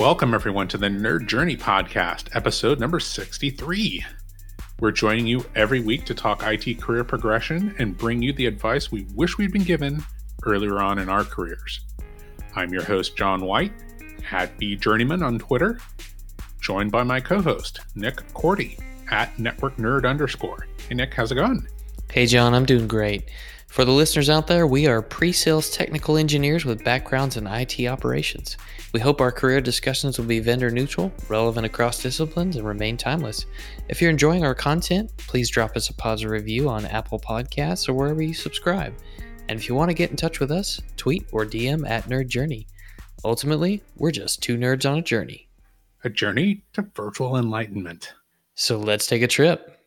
Welcome, everyone, to the Nerd Journey Podcast, episode number 63. We're joining you every week to talk IT career progression and bring you the advice we wish we'd been given earlier on in our careers. I'm your host, John White, at vJourneyman on Twitter, joined by my co host, Nick Korte, at Network Nerd underscore. Hey, Nick, how's it going? Hey, John, I'm doing great. For the listeners out there, we are pre sales technical engineers with backgrounds in IT operations. We hope our career discussions will be vendor neutral, relevant across disciplines, and remain timeless. If you're enjoying our content, please drop us a positive review on Apple Podcasts or wherever you subscribe. And if you want to get in touch with us, tweet or DM at Nerd Journey. Ultimately, we're just two nerds on a journey. A journey to virtual enlightenment. So let's take a trip.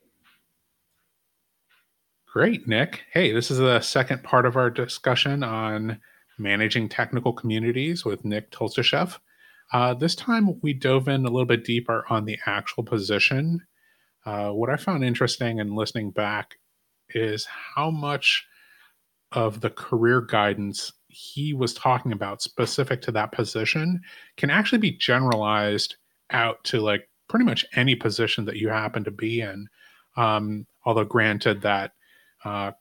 Great, Nick. Hey, this is the second part of our discussion on managing technical communities with Nick Tolstashev. Uh, this time we dove in a little bit deeper on the actual position. Uh, what I found interesting in listening back is how much of the career guidance he was talking about specific to that position can actually be generalized out to like pretty much any position that you happen to be in. Um, although, granted, that uh,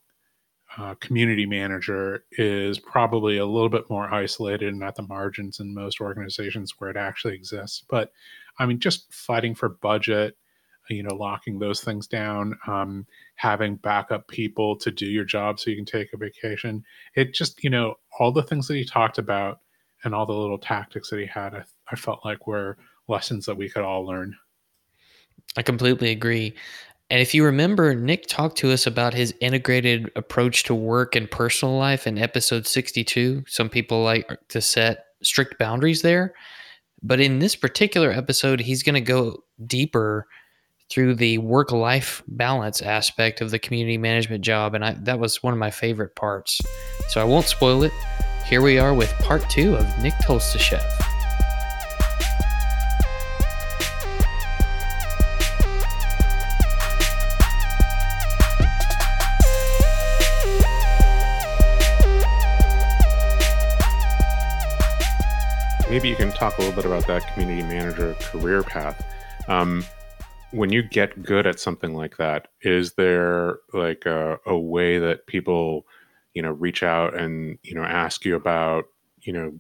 uh, community manager is probably a little bit more isolated and at the margins in most organizations where it actually exists. But I mean, just fighting for budget, you know, locking those things down, um, having backup people to do your job so you can take a vacation. It just, you know, all the things that he talked about and all the little tactics that he had, I, I felt like were lessons that we could all learn. I completely agree. And if you remember, Nick talked to us about his integrated approach to work and personal life in episode 62. Some people like to set strict boundaries there. But in this particular episode, he's going to go deeper through the work life balance aspect of the community management job. And I, that was one of my favorite parts. So I won't spoil it. Here we are with part two of Nick Tolstashev. Talk a little bit about that community manager career path. Um, when you get good at something like that, is there like a, a, way that people, you know, reach out and you know ask you about, you know,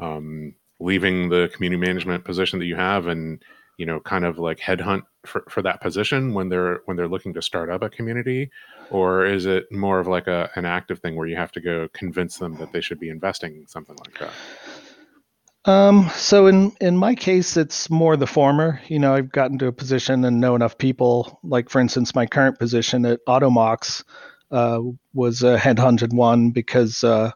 um, leaving the community management position that you have and you know kind of like headhunt for, for that position when they're when they're looking to start up a community or is it more of like a an active thing where you have to go convince them that they should be investing in something like that um, so in in my case, it's more the former. You know, I've gotten to a position and know enough people. Like for instance, my current position at Automox uh, was a headhunted one because uh,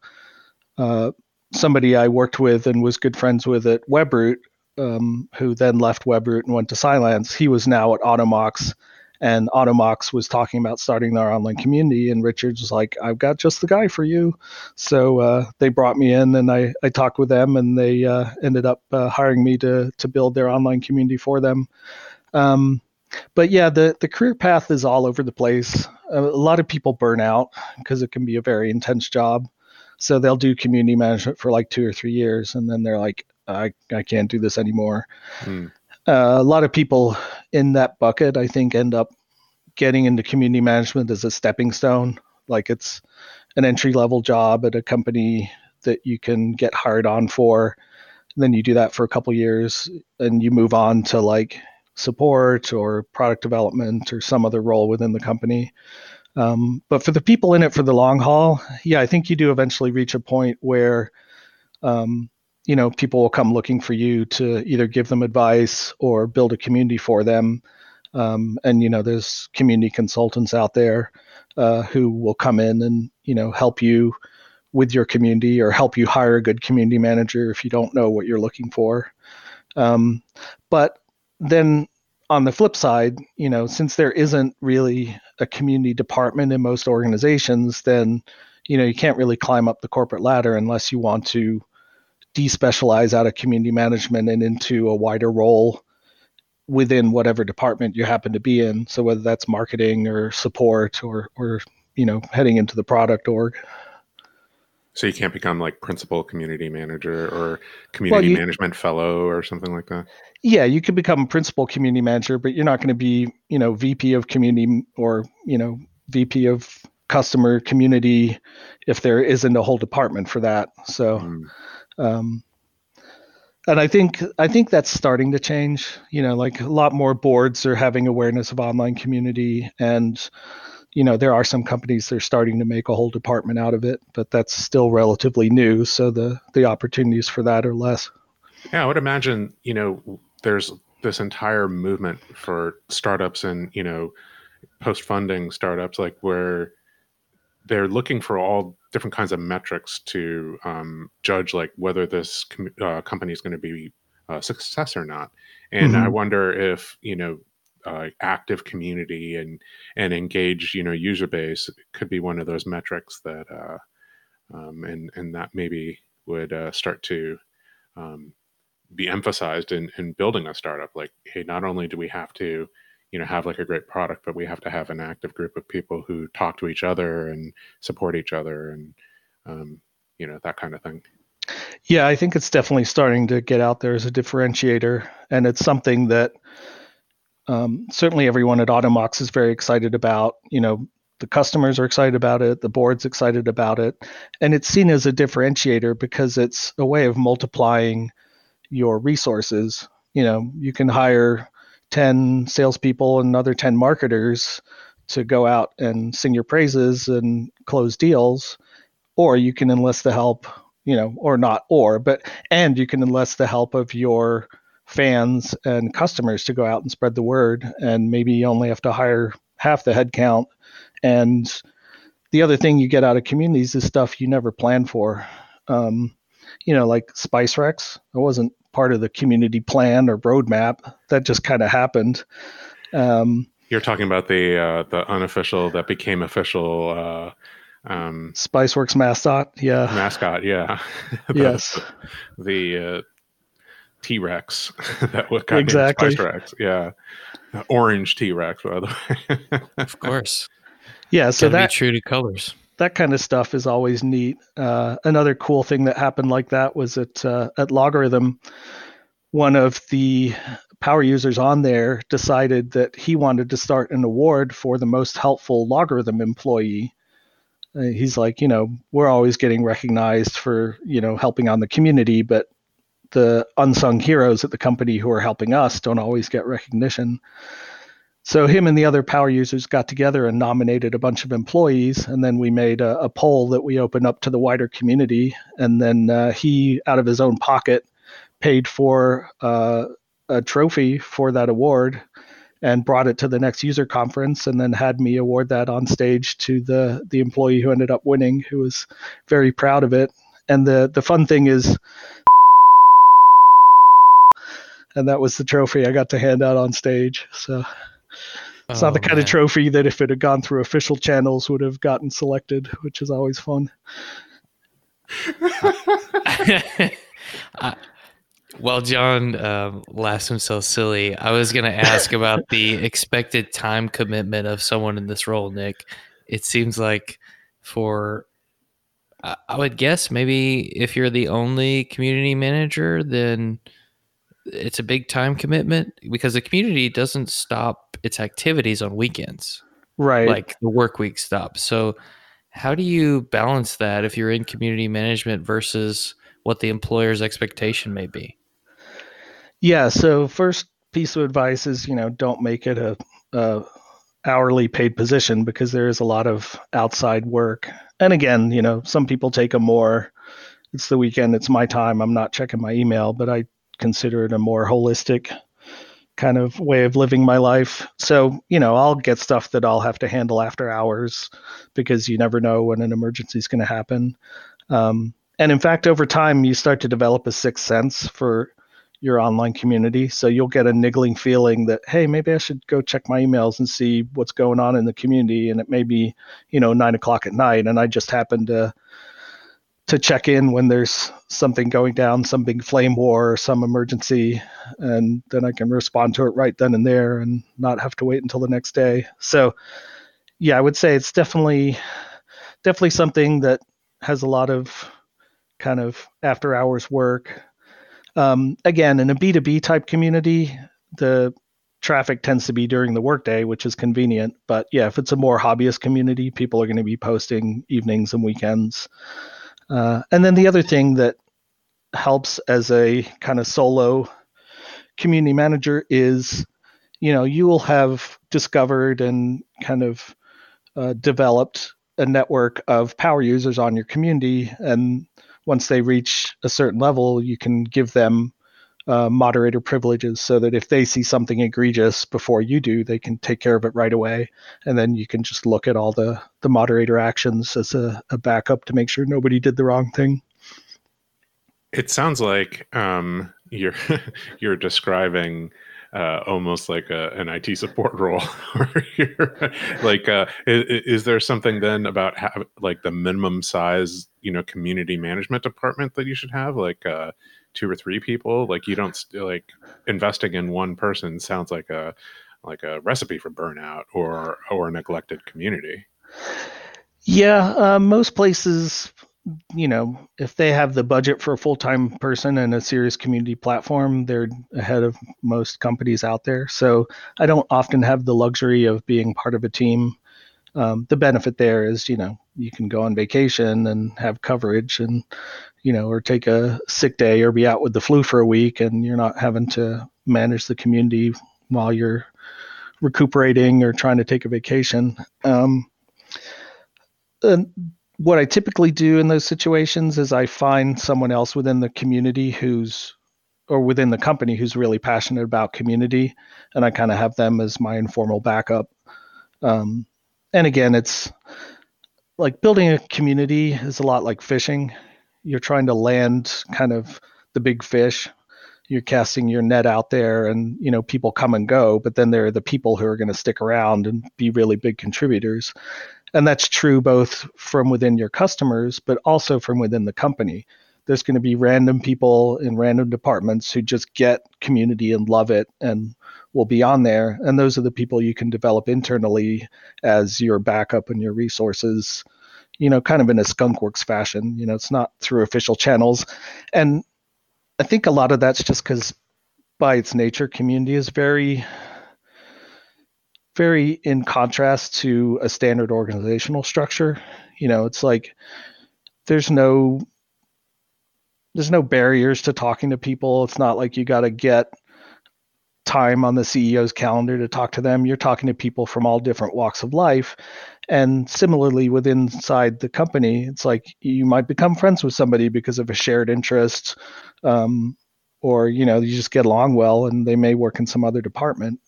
uh, somebody I worked with and was good friends with at WebRoot, um, who then left WebRoot and went to Cylance. He was now at Automox and Automox was talking about starting their online community, and Richards was like, "I've got just the guy for you." So uh, they brought me in, and I, I talked with them, and they uh, ended up uh, hiring me to to build their online community for them. Um, but yeah, the the career path is all over the place. A lot of people burn out because it can be a very intense job. So they'll do community management for like two or three years, and then they're like, "I I can't do this anymore." Hmm. Uh, a lot of people in that bucket, I think, end up getting into community management as a stepping stone. Like it's an entry level job at a company that you can get hired on for. And then you do that for a couple years and you move on to like support or product development or some other role within the company. Um, but for the people in it for the long haul, yeah, I think you do eventually reach a point where um, you know people will come looking for you to either give them advice or build a community for them. Um, and you know there's community consultants out there uh, who will come in and you know help you with your community or help you hire a good community manager if you don't know what you're looking for. Um, but then on the flip side you know since there isn't really a community department in most organizations then you know you can't really climb up the corporate ladder unless you want to despecialize out of community management and into a wider role within whatever department you happen to be in. So whether that's marketing or support or or you know heading into the product org. So you can't become like principal community manager or community well, you, management fellow or something like that. Yeah, you could become principal community manager, but you're not going to be, you know, VP of community or you know VP of customer community if there isn't a whole department for that. So, mm. Um, and I think I think that's starting to change. You know, like a lot more boards are having awareness of online community and you know there are some companies that are starting to make a whole department out of it but that's still relatively new so the the opportunities for that are less yeah i would imagine you know there's this entire movement for startups and you know post funding startups like where they're looking for all different kinds of metrics to um, judge like whether this com- uh, company is going to be a success or not and mm-hmm. i wonder if you know uh, active community and and engaged you know user base could be one of those metrics that uh, um, and and that maybe would uh, start to um, be emphasized in, in building a startup like hey not only do we have to you know have like a great product but we have to have an active group of people who talk to each other and support each other and um, you know that kind of thing yeah i think it's definitely starting to get out there as a differentiator and it's something that um, certainly everyone at Automox is very excited about. You know, the customers are excited about it, the board's excited about it, and it's seen as a differentiator because it's a way of multiplying your resources. You know, you can hire 10 salespeople and another 10 marketers to go out and sing your praises and close deals, or you can enlist the help, you know, or not, or, but, and you can enlist the help of your fans and customers to go out and spread the word and maybe you only have to hire half the headcount. And the other thing you get out of communities is stuff you never plan for. Um, you know like SpiceRex i wasn't part of the community plan or roadmap that just kind of happened um, you're talking about the uh, the unofficial that became official uh, um, Spiceworks mascot, yeah. Mascot, yeah. the, yes. The uh, T Rex that got exactly of Spice Rex. Yeah, orange T Rex, by the way. of course. Yeah, so that true to colors. That kind of stuff is always neat. Uh, another cool thing that happened like that was at uh, at LogRhythm. One of the power users on there decided that he wanted to start an award for the most helpful LogRhythm employee. Uh, he's like, you know, we're always getting recognized for you know helping on the community, but the unsung heroes at the company who are helping us don't always get recognition. So him and the other power users got together and nominated a bunch of employees, and then we made a, a poll that we opened up to the wider community. And then uh, he, out of his own pocket, paid for uh, a trophy for that award and brought it to the next user conference, and then had me award that on stage to the the employee who ended up winning, who was very proud of it. And the the fun thing is and that was the trophy I got to hand out on stage. So it's oh, not the kind man. of trophy that if it had gone through official channels would have gotten selected, which is always fun. uh, well, John um, laughs himself silly. I was going to ask about the expected time commitment of someone in this role, Nick. It seems like for I would guess maybe if you're the only community manager, then it's a big time commitment because the community doesn't stop its activities on weekends. Right. Like the work week stops. So how do you balance that if you're in community management versus what the employer's expectation may be? Yeah, so first piece of advice is, you know, don't make it a, a hourly paid position because there is a lot of outside work. And again, you know, some people take a more it's the weekend, it's my time, I'm not checking my email, but I consider it a more holistic kind of way of living my life. So, you know, I'll get stuff that I'll have to handle after hours because you never know when an emergency is going to happen. Um, and in fact, over time, you start to develop a sixth sense for your online community. So you'll get a niggling feeling that, hey, maybe I should go check my emails and see what's going on in the community. And it may be, you know, nine o'clock at night. And I just happen to to check in when there's something going down, some big flame war or some emergency, and then I can respond to it right then and there and not have to wait until the next day. So, yeah, I would say it's definitely definitely something that has a lot of kind of after hours work. Um, again, in a B2B type community, the traffic tends to be during the workday, which is convenient. But yeah, if it's a more hobbyist community, people are going to be posting evenings and weekends. Uh, and then the other thing that helps as a kind of solo community manager is, you know, you will have discovered and kind of uh, developed a network of power users on your community. And once they reach a certain level, you can give them uh, moderator privileges so that if they see something egregious before you do, they can take care of it right away. And then you can just look at all the, the moderator actions as a, a backup to make sure nobody did the wrong thing. It sounds like um, you're you're describing uh, almost like a, an IT support role. like, uh, is, is, there something then about how, like the minimum size, you know, community management department that you should have? Like, uh, two or three people like you don't like investing in one person sounds like a like a recipe for burnout or or a neglected community. Yeah uh, most places you know if they have the budget for a full-time person and a serious community platform they're ahead of most companies out there. So i don't often have the luxury of being part of a team um, the benefit there is you know you can go on vacation and have coverage and you know, or take a sick day or be out with the flu for a week and you're not having to manage the community while you're recuperating or trying to take a vacation. Um, and what I typically do in those situations is I find someone else within the community who's or within the company who's really passionate about community, and I kind of have them as my informal backup. Um, and again, it's like building a community is a lot like fishing. You're trying to land kind of the big fish. You're casting your net out there and you know people come and go but then there are the people who are going to stick around and be really big contributors. And that's true both from within your customers but also from within the company there's going to be random people in random departments who just get community and love it and will be on there and those are the people you can develop internally as your backup and your resources you know, kind of in a skunkworks fashion. You know, it's not through official channels. And I think a lot of that's just because by its nature, community is very, very in contrast to a standard organizational structure. You know, it's like there's no there's no barriers to talking to people. It's not like you got to get time on the CEO's calendar to talk to them. You're talking to people from all different walks of life. And similarly, within inside the company, it's like you might become friends with somebody because of a shared interest, um, or you know you just get along well, and they may work in some other department.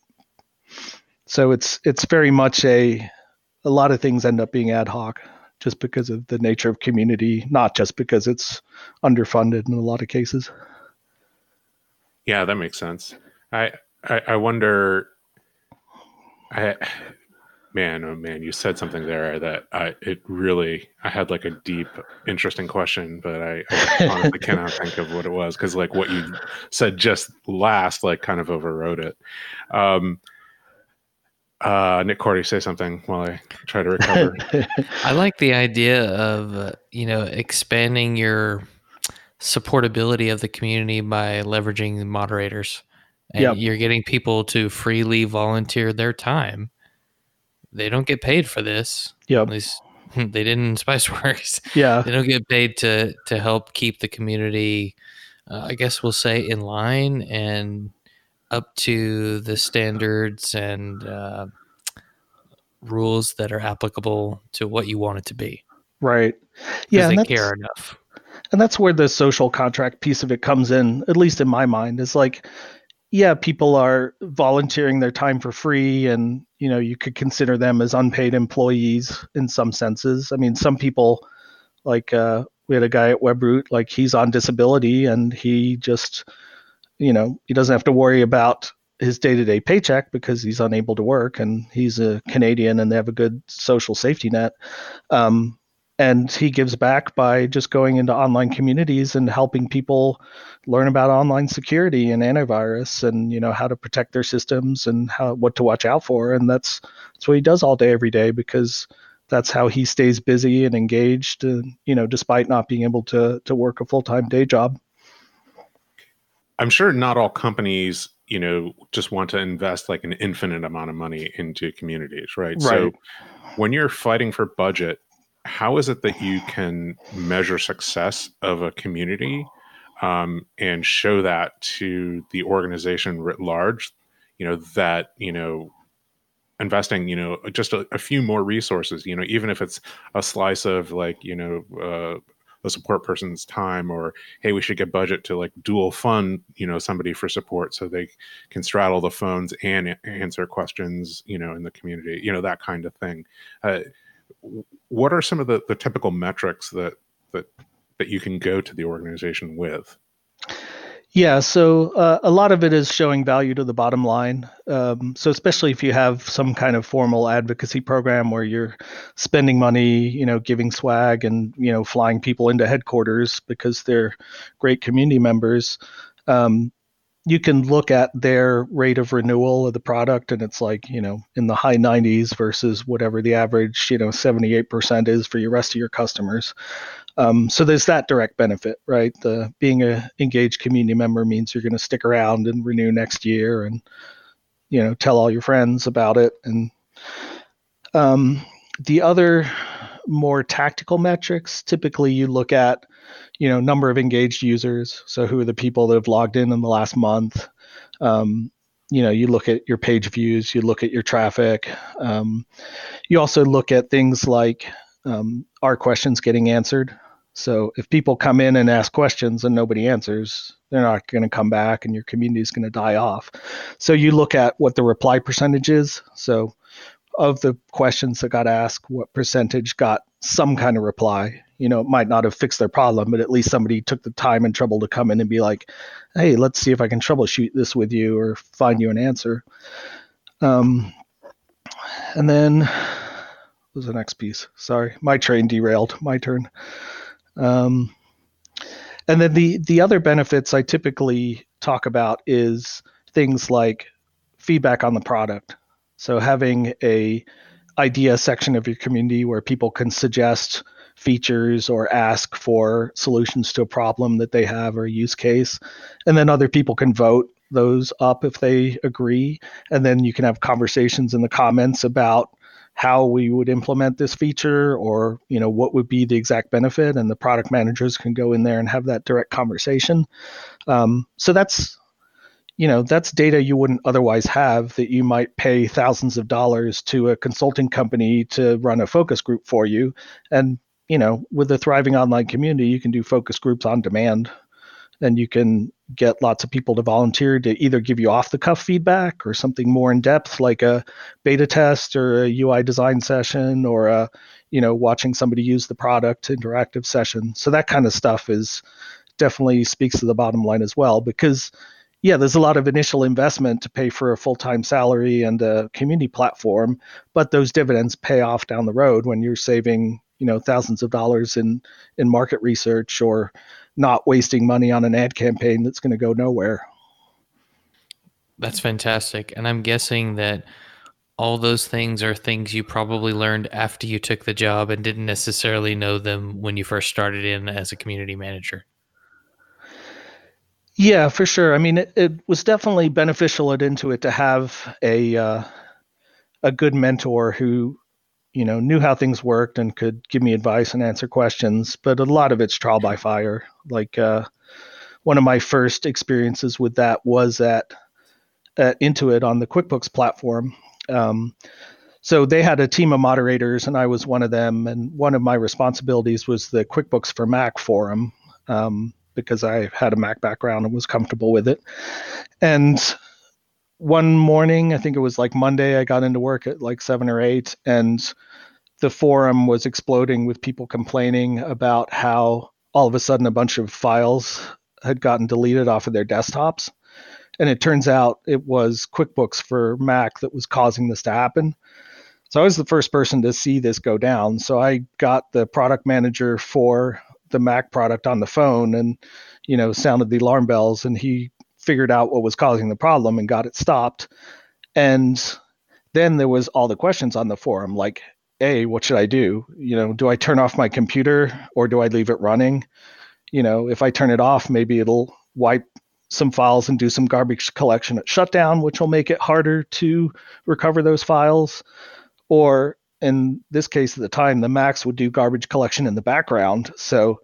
So it's it's very much a a lot of things end up being ad hoc just because of the nature of community, not just because it's underfunded in a lot of cases. Yeah, that makes sense. I I, I wonder. I man, oh man, you said something there that I it really I had like a deep, interesting question, but I, I honestly cannot think of what it was because like what you said just last like kind of overrode it. Um, uh, Nick Korte, say something while I try to recover. I like the idea of uh, you know expanding your supportability of the community by leveraging the moderators and yep. you're getting people to freely volunteer their time. They don't get paid for this. Yeah, at least they didn't in Spiceworks. Yeah, they don't get paid to to help keep the community. Uh, I guess we'll say in line and up to the standards and uh, rules that are applicable to what you want it to be. Right. Yeah, they care enough. And that's where the social contract piece of it comes in, at least in my mind, is like yeah, people are volunteering their time for free, and you know you could consider them as unpaid employees in some senses. I mean, some people, like uh, we had a guy at WebRoot, like he's on disability, and he just, you know, he doesn't have to worry about his day-to-day paycheck because he's unable to work, and he's a Canadian, and they have a good social safety net. Um, and he gives back by just going into online communities and helping people learn about online security and antivirus and you know how to protect their systems and how what to watch out for and that's that's what he does all day every day because that's how he stays busy and engaged, uh, you know, despite not being able to to work a full time day job. I'm sure not all companies, you know, just want to invest like an infinite amount of money into communities, right? right. So when you're fighting for budget, how is it that you can measure success of a community um, and show that to the organization writ large? You know that you know investing you know just a, a, few more resources you know even if it's a slice of like you know uh, a support person's time or hey we should get budget to like dual fund you know somebody for support so they can straddle the phones and answer questions you know in the community you know that kind of thing. Uh, what are some of the, the typical metrics that that that you can go to the organization with yeah, so uh, a lot of it is showing value to the bottom line. Um, so especially if you have some kind of formal advocacy program where you're spending money, you know, giving swag and you know flying people into headquarters because they're great community members, um, you can look at their rate of renewal of the product and it's like you know in the high 90s versus whatever the average you know 78% is for your rest of your customers um, so there's that direct benefit, right? The being a engaged community member means you're going to stick around and renew next year, and you know tell all your friends about it. And um, the other more tactical metrics, typically you look at you know number of engaged users. So who are the people that have logged in in the last month? Um, you know you look at your page views you look at your traffic um, you also look at things like um, are questions getting answered so if people come in and ask questions and nobody answers, they're not going to come back and your community is going to die off. So you look at what the reply percentage is. So of the questions that got asked, what percentage got some kind of reply? You know, it might not have fixed their problem, but at least somebody took the time and trouble to come in and be like, hey, let's see if I can troubleshoot this with you or find you an answer. Um, and then what was the next piece? Sorry, my train derailed. My turn. Um, and then the the other benefits I typically talk about is things like feedback on the product. So having a idea section of your community where people can suggest features or ask for solutions to a problem that they have or use case, and then other people can vote those up if they agree, and then you can have conversations in the comments about how we would implement this feature or you know what would be the exact benefit and the product managers can go in there and have that direct conversation. Um, so that's you know that's data you wouldn't otherwise have that you might pay thousands of dollars to a consulting company to run a focus group for you. And you know with a thriving online community you can do focus groups on demand and you can get lots of people to volunteer to either give you off the cuff feedback or something more in depth like a beta test or a UI design session or a you know watching somebody use the product interactive session. So that kind of stuff is definitely speaks to the bottom line as well because yeah there's a lot of initial investment to pay for a full-time salary and a community platform but those dividends pay off down the road when you're saving you know thousands of dollars in in market research or not wasting money on an ad campaign that's going to go nowhere. That's fantastic. And I'm guessing that all those things are things you probably learned after you took the job and didn't necessarily know them when you first started in as a community manager. Yeah, for sure. I mean, it, it was definitely beneficial at Intuit to have a uh, a good mentor who you know, knew how things worked and could give me advice and answer questions. But a lot of it's trial by fire. Like uh, one of my first experiences with that was at at Intuit on the QuickBooks platform. Um, so they had a team of moderators, and I was one of them. And one of my responsibilities was the QuickBooks for Mac forum um, because I had a Mac background and was comfortable with it. And one morning, I think it was like Monday, I got into work at like seven or eight, and the forum was exploding with people complaining about how all of a sudden a bunch of files had gotten deleted off of their desktops. And it turns out it was QuickBooks for Mac that was causing this to happen. So I was the first person to see this go down. So I got the product manager for the Mac product on the phone and, you know, sounded the alarm bells and he figured out what was causing the problem and got it stopped. And then there was all the questions on the forum like, a what should I do? You know, do I turn off my computer or do I leave it running? You know, if I turn it off, maybe it'll wipe some files and do some garbage collection at shutdown, which will make it harder to recover those files. Or in this case at the time, the Macs would do garbage collection in the background. So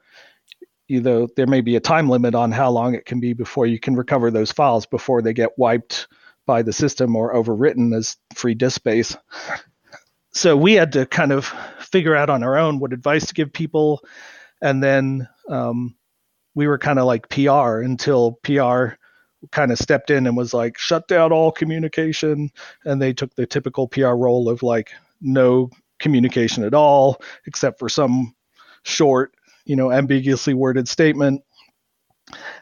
either there may be a time limit on how long it can be before you can recover those files before they get wiped by the system or overwritten as free disk space. So we had to kind of figure out on our own what advice to give people. And then um, we were kind of like PR until PR kind of stepped in and was like, shut down all communication. And they took the typical PR role of like, no communication at all, except for some short, you know, ambiguously worded statement.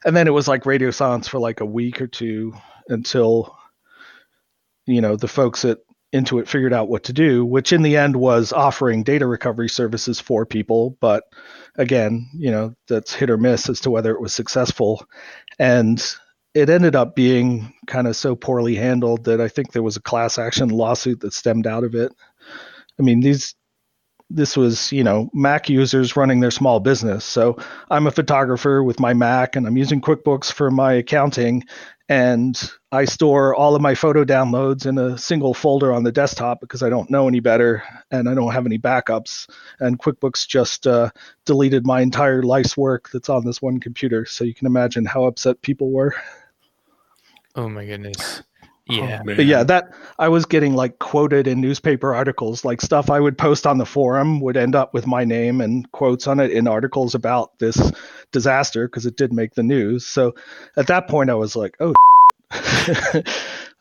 And then it was like radio silence for like a week or two until, you know, the folks at Intuit figured out what to do, which in the end was offering data recovery services for people. But again, you know, that's hit or miss as to whether it was successful. And it ended up being kind of so poorly handled that I think there was a class action lawsuit that stemmed out of it. I mean, these this was, you know, Mac users running their small business. So I'm a photographer with my Mac and I'm using QuickBooks for my accounting and I store all of my photo downloads in a single folder on the desktop because I don't know any better and I don't have any backups. And QuickBooks just uh, deleted my entire life's work that's on this one computer. So you can imagine how upset people were. Oh my goodness. Oh, yeah. Oh, but yeah, that I was getting like quoted in newspaper articles, like stuff I would post on the forum would end up with my name and quotes on it in articles about this disaster because it did make the news. So at that point, I was like, oh,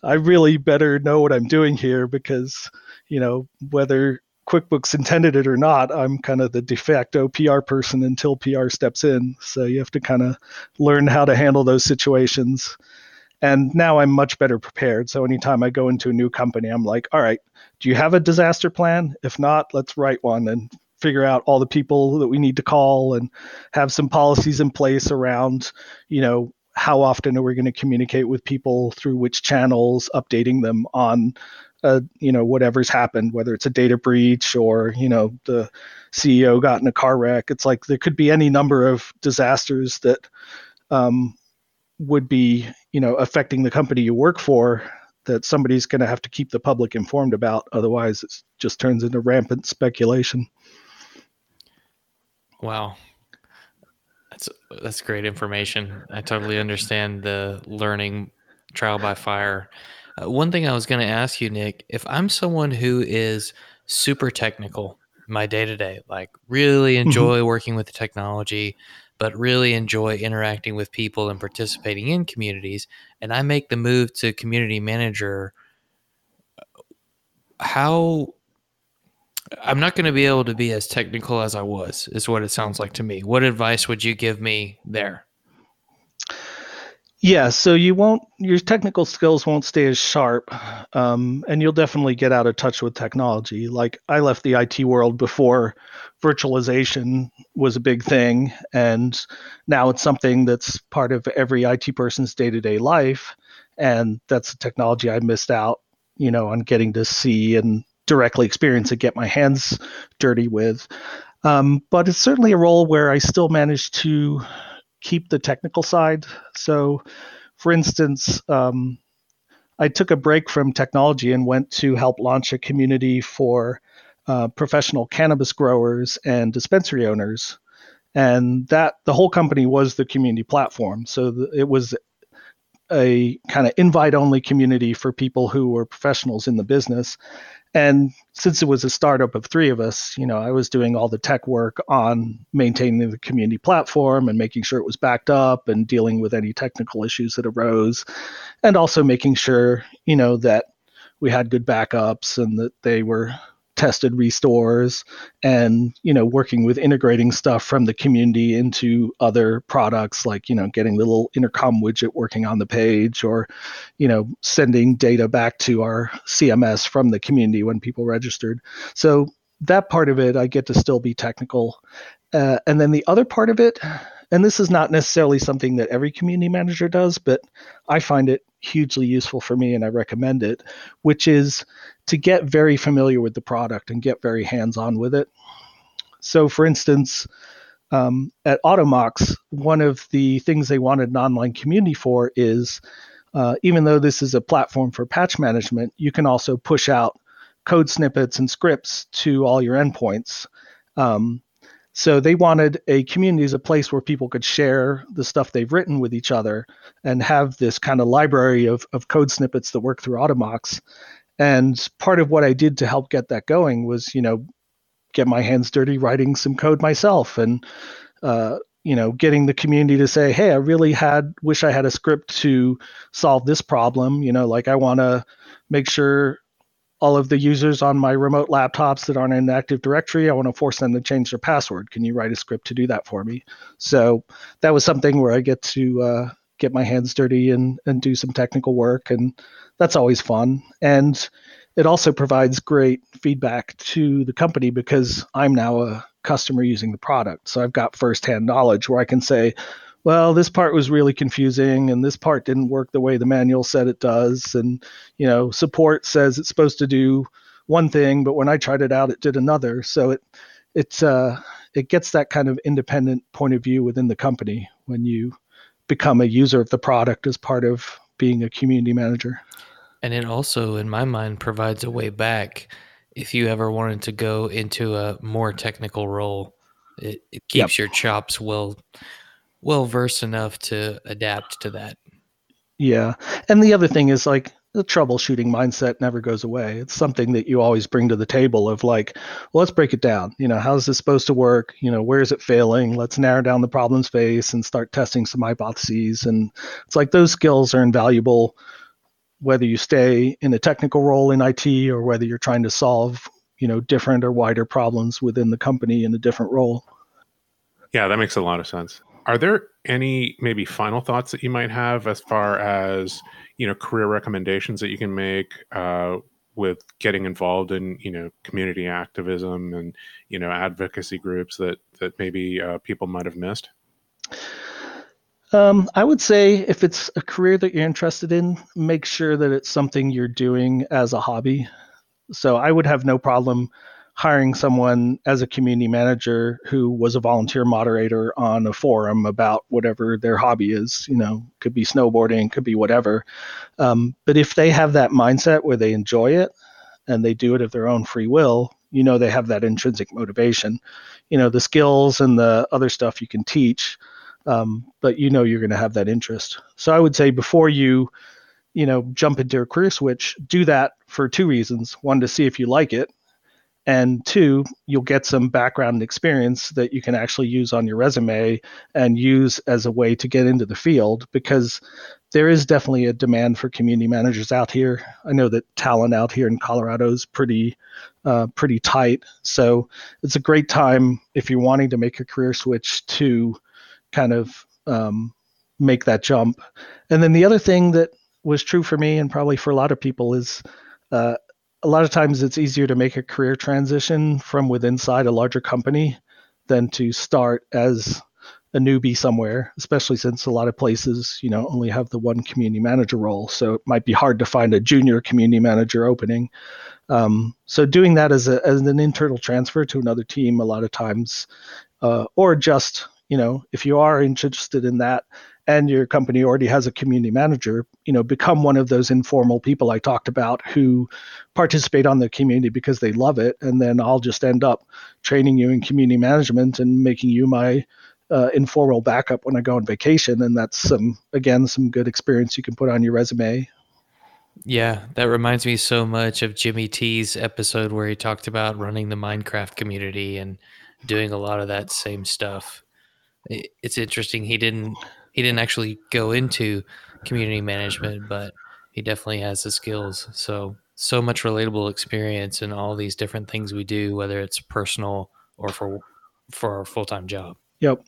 I really better know what I'm doing here because, you know, whether QuickBooks intended it or not, I'm kind of the de facto PR person until PR steps in. So you have to kind of learn how to handle those situations and now I'm much better prepared. So anytime I go into a new company, I'm like, all right, do you have a disaster plan? If not, let's write one and figure out all the people that we need to call and have some policies in place around, you know, how often are we going to communicate with people through which channels, updating them on, uh, you know, whatever's happened, whether it's a data breach or, you know, the CEO got in a car wreck. It's like there could be any number of disasters that um, would be you know affecting the company you work for that somebody's going to have to keep the public informed about otherwise it just turns into rampant speculation wow that's that's great information i totally understand the learning trial by fire uh, one thing i was going to ask you nick if i'm someone who is super technical my day to day like really mm-hmm. enjoy mm-hmm. working with the technology but really enjoy interacting with people and participating in communities, and I make the move to community manager, uh, how I'm not going to be able to be as technical as I was, is what it sounds like to me. What advice would you give me there? Yeah, so you won't your technical skills won't stay as sharp, um, and you'll definitely get out of touch with technology. Like I left the IT world before virtualization was a big thing, and now it's something that's part of every IT person's day to day life, and that's a technology I missed out, you know, on getting to see and directly experience and get my hands dirty with. Um, but it's certainly a role where I still manage to keep the technical side. So, for instance, um, I took a break from technology and went to help launch a community for uh, professional cannabis growers and dispensary owners. And that the whole company was the community platform. So it was a kind of invite only community for people who were professionals in the business. And since it was a startup of three of us, you know, I was doing all the tech work on maintaining the community platform and making sure it was backed up and dealing with any technical issues that arose, and also making sure, you know, that we had good backups and that they were tested restores and you know working with integrating stuff from the community into other products like you know getting the little intercom widget working on the page or you know sending data back to our cms from the community when people registered. So that part of it i get to still be technical. Uh, and then the other part of it and this is not necessarily something that every community manager does but i find it hugely useful for me and i recommend it which is to get very familiar with the product and get very hands on with it. So, for instance, um, at Automox, one of the things they wanted an online community for is uh, even though this is a platform for patch management, you can also push out code snippets and scripts to all your endpoints. Um, so they wanted a community as a place where people could share the stuff they've written with each other and have this kind of library of, of code snippets that work through Automox. And part of what I did to help get that going was, you know, get my hands dirty writing some code myself and, uh, you know, getting the community to say, hey, I really had, wish I had a script to solve this problem. You know, like I want to make sure all of the users on my remote laptops that aren't in Active Directory, I want to force them to change their password. Can you write a script to do that for me? So that was something where I get to uh, get my hands dirty and, and do some technical work. And that's always fun. And it also provides great feedback to the company because I'm now a customer using the product. So I've got firsthand knowledge where I can say, well, this part was really confusing and this part didn't work the way the manual said it does. And, you know, support says it's supposed to do one thing, but when I tried it out, it did another. So it, it's, uh, it gets that kind of independent point of view within the company when you become a user of the product as part of being a community manager. And it also, in my mind, provides a way back if you ever wanted to go into a more technical role. It, it keeps yep. your chops well well versed enough to adapt to that. Yeah. And the other thing is like the troubleshooting mindset never goes away. It's something that you always bring to the table of like, well, let's break it down. You know, how's this supposed to work? You know, where is it failing? Let's narrow down the problem space and start testing some hypotheses. And it's like those skills are invaluable whether you stay in a technical role in IT or whether you're trying to solve, you know, different or wider problems within the company in a different role. Yeah, that makes a lot of sense. Are there any maybe final thoughts that you might have as far as you know career recommendations that you can make uh, with getting involved in you know community activism and you know advocacy groups that that maybe uh, people might have missed? Um, I would say if it's a career that you're interested in, make sure that it's something you're doing as a hobby. So I would have no problem hiring someone as a community manager who was a volunteer moderator on a forum about whatever their hobby is. You know, could be snowboarding, could be whatever. Um, but if they have that mindset where they enjoy it and they do it of their own free will, you know, they have that intrinsic motivation. You know, the skills and the other stuff you can teach, um, but you know you're going to have that interest. So I would say before you, you know, jump into a career switch, do that for two reasons. One, to see if you like it and two you'll get some background experience that you can actually use on your resume and use as a way to get into the field because there is definitely a demand for community managers out here. I know that talent out here in colorado is pretty uh, pretty tight. So it's a great time if you're wanting to make a career switch to kind of um, make that jump. And then the other thing that was true for me and probably for a lot of people is uh, a lot of times it's easier to make a career transition from within inside a larger company than to start as a newbie somewhere, especially since a lot of places, you know, only have the one community manager role. So it might be hard to find a junior community manager opening. Um, so doing that as, a, as an internal transfer to another team, a lot of times, uh, or just, you know, if you are interested in that, and your company already has a community manager, you know, become one of those informal people I talked about who participate on the community because they love it, and then I'll just end up training you in community management and making you my uh, informal backup when I go on vacation, and that's some again some good experience you can put on your resume. Yeah, that reminds me so much of Jimmy T's episode where he talked about running the Minecraft community and doing a lot of that same stuff. It's interesting he didn't he didn't actually go into community management, but he definitely has the skills. So so much relatable experience in all these different things we do, whether it's personal or for for our full time job. Yep.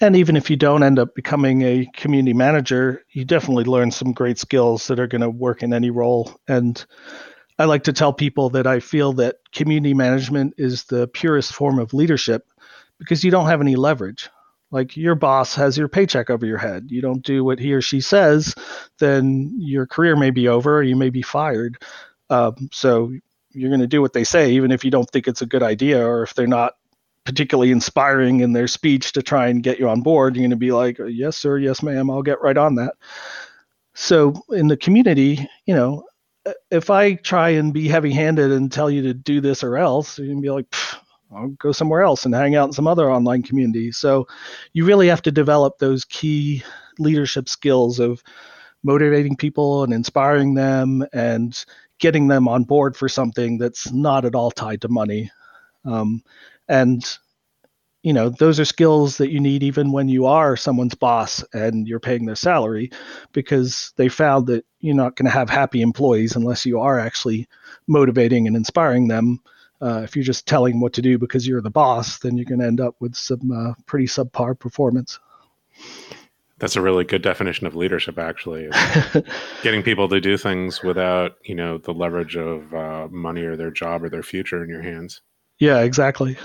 And even if you don't end up becoming a community manager, you definitely learn some great skills that are going to work in any role. And I like to tell people that I feel that community management is the purest form of leadership because you don't have any leverage Like your boss has your paycheck over your head. You don't do what he or she says, then your career may be over. Or you may be fired. Um, so you're going to do what they say, even if you don't think it's a good idea or if they're not particularly inspiring in their speech to try and get you on board. You're going to be like, yes, sir, yes, ma'am, I'll get right on that. So in the community, you know, if I try and be heavy handed and tell you to do this or else, you're going to be like, I'll go somewhere else and hang out in some other online community. So you really have to develop those key leadership skills of motivating people and inspiring them and getting them on board for something that's not at all tied to money. Um, and you know those are skills that you need even when you are someone's boss and you're paying their salary because they found that you're not going to have happy employees unless you are actually motivating and inspiring them uh, if you're just telling what to do because you're the boss then you're going to end up with some uh, pretty subpar performance. That's a really good definition of leadership actually getting people to do things without you know the leverage of uh, money or their job or their future in your hands. Yeah exactly.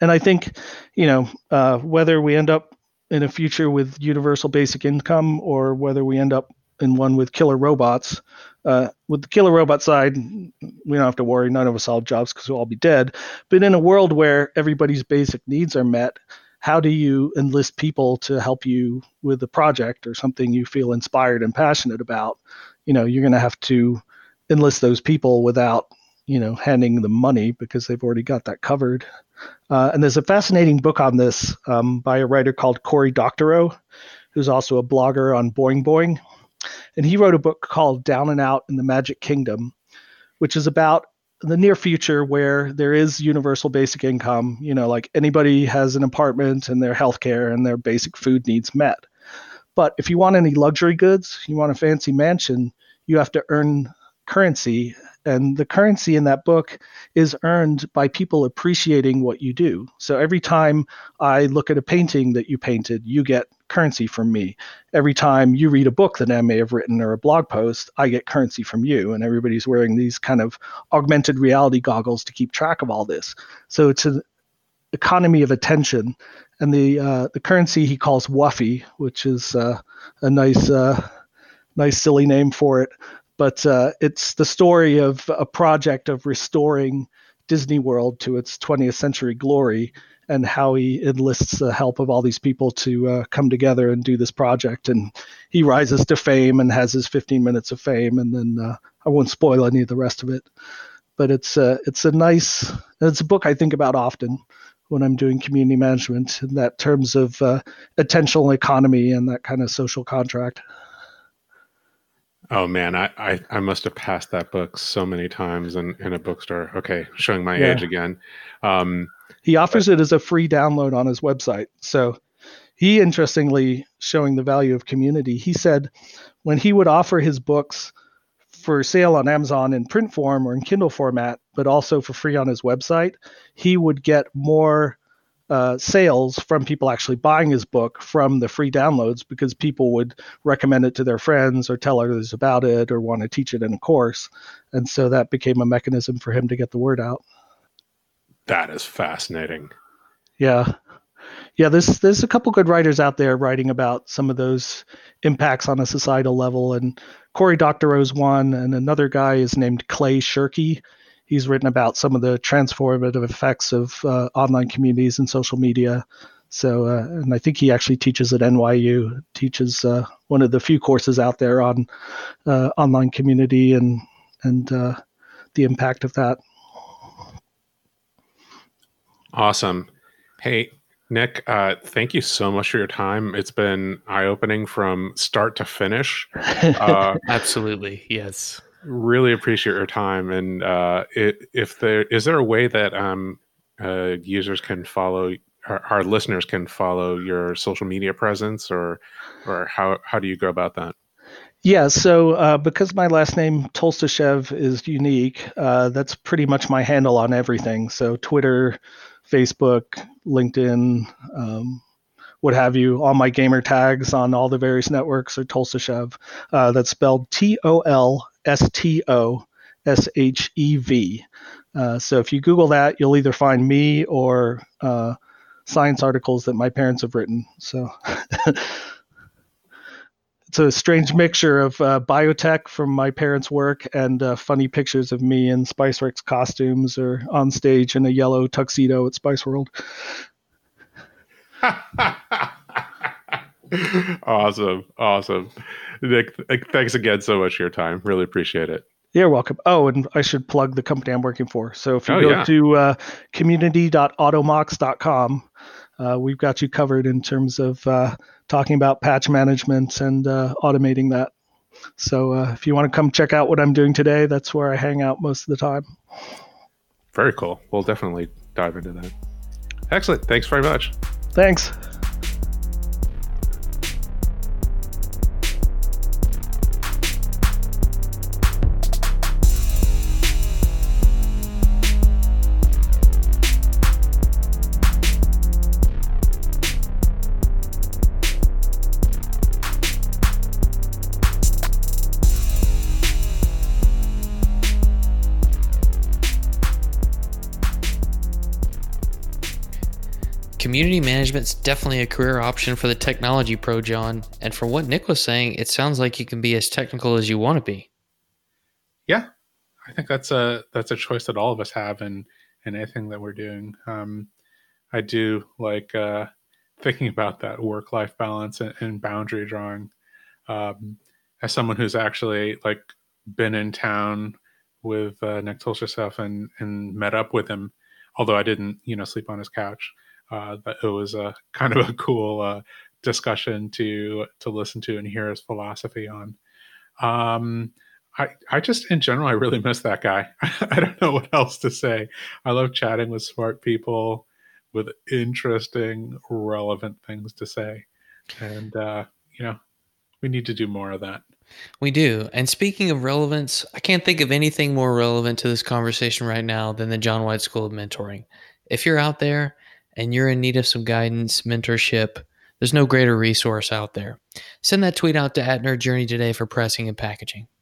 And I think, you know, uh, whether we end up in a future with universal basic income or whether we end up in one with killer robots, uh, with the killer robot side, we don't have to worry. None of us have jobs because we'll all be dead. But in a world where everybody's basic needs are met, how do you enlist people to help you with a project or something you feel inspired and passionate about? You know, you're going to have to enlist those people without, you know, handing them money because they've already got that covered. Uh, and there's a fascinating book on this um, by a writer called Cory Doctorow, who's also a blogger on Boing Boing. And he wrote a book called Down and Out in the Magic Kingdom, which is about the near future where there is universal basic income. You know, like anybody has an apartment and their health care and their basic food needs met. But if you want any luxury goods, you want a fancy mansion, you have to earn currency and the currency in that book is earned by people appreciating what you do. So every time I look at a painting that you painted, you get currency from me. Every time you read a book that I may have written or a blog post, I get currency from you. And everybody's wearing these kind of augmented reality goggles to keep track of all this. So it's an economy of attention. And the uh, the currency he calls Whuffie, which is uh, a nice uh, nice silly name for it but uh, it's the story of a project of restoring Disney World to its 20th century glory and how he enlists the help of all these people to uh, come together and do this project. And he rises to fame and has his 15 minutes of fame. And then uh, I won't spoil any of the rest of it, but it's a, it's a nice, it's a book I think about often when I'm doing community management in that terms of uh, attentional economy and that kind of social contract. Oh man, I, I, I must have passed that book so many times in, in a bookstore. Okay, showing my yeah. age again. Um, he offers but, it as a free download on his website. So he interestingly showing the value of community. He said when he would offer his books for sale on Amazon in print form or in Kindle format, but also for free on his website, he would get more uh, sales from people actually buying his book from the free downloads because people would recommend it to their friends or tell others about it or want to teach it in a course. And so that became a mechanism for him to get the word out. That is fascinating. Yeah. Yeah, there's there's a couple good writers out there writing about some of those impacts on a societal level, and Cory Doctorow's one, and another guy is named Clay Shirky, he's written about some of the transformative effects of uh, online communities and social media. So, uh, and I think he actually teaches at NYU, teaches uh, one of the few courses out there on uh, online community and and uh, the impact of that. Awesome. Hey, Nick, uh, thank you so much for your time. It's been eye opening from start to finish. Uh, Absolutely. Yes really appreciate your time. And uh, it, if there is there a way that um, uh, users can follow our, our, listeners can follow your social media presence, or or how how do you go about that? Yeah, so uh, because my last name Tolstoshev is unique, uh, that's pretty much my handle on everything. So Twitter, Facebook, LinkedIn, um, what have you. All my gamer tags on all the various networks are Tolstoshev. Uh, that's spelled T O L S T O S H E V. Uh, so if you Google that, you'll either find me or uh, science articles that my parents have written. So it's a strange mixture of uh, biotech from my parents' work and uh, funny pictures of me in Spiceworks costumes or on stage in a yellow tuxedo at Spice World. awesome, awesome, Nick. Thanks again so much for your time. Really appreciate it. You're welcome. Oh, and I should plug the company I'm working for. So if you Oh, go yeah. to uh, community.automox.com, uh, we've got you covered in terms of uh, talking about patch management and uh, automating that. So uh, if you want to come check out what I'm doing today, that's where I hang out most of the time. Very cool. We'll definitely dive into that. Excellent. Thanks very much. Thanks. Community management's definitely a career option for the technology pro, John. And from what Nick was saying, it sounds like you can be as technical as you want to be. yeah i think that's a that's a choice that all of us have in in anything that we're doing um i do like uh thinking about that work life balance and, and boundary drawing um as someone who's actually like been in town with uh, nick Tolshev and and met up with him although i didn't you know sleep on his couch uh but it was a kind of a cool uh discussion to to listen to and hear his philosophy on um I, I just in general I really miss that guy. I don't know what else to say. I love chatting with smart people with interesting, relevant things to say. And uh, you know, we need to do more of that. We do. And speaking of relevance, I can't think of anything more relevant to this conversation right now than the John White School of Mentoring. If you're out there and you're in need of some guidance, mentorship, there's no greater resource out there. Send that tweet out to at Nerd Journey today for pressing and packaging.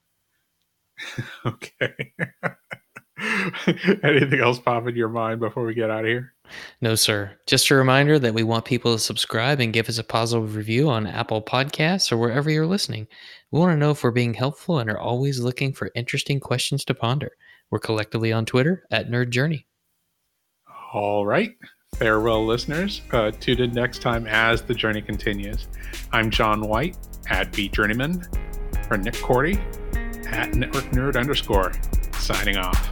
Okay. Anything else pop in your mind before we get out of here? No, sir. Just a reminder that we want people to subscribe and give us a positive review on Apple Podcasts or wherever you're listening. We want to know if we're being helpful and are always looking for interesting questions to ponder. We're collectively on Twitter at Nerd Journey. All right. Farewell, listeners. Uh, tune in next time as the journey continues. I'm John White at vJourneyman for Nick Korte at Network Nerd underscore signing off.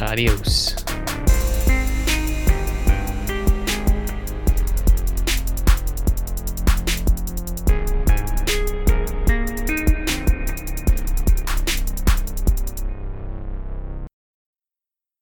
Adios.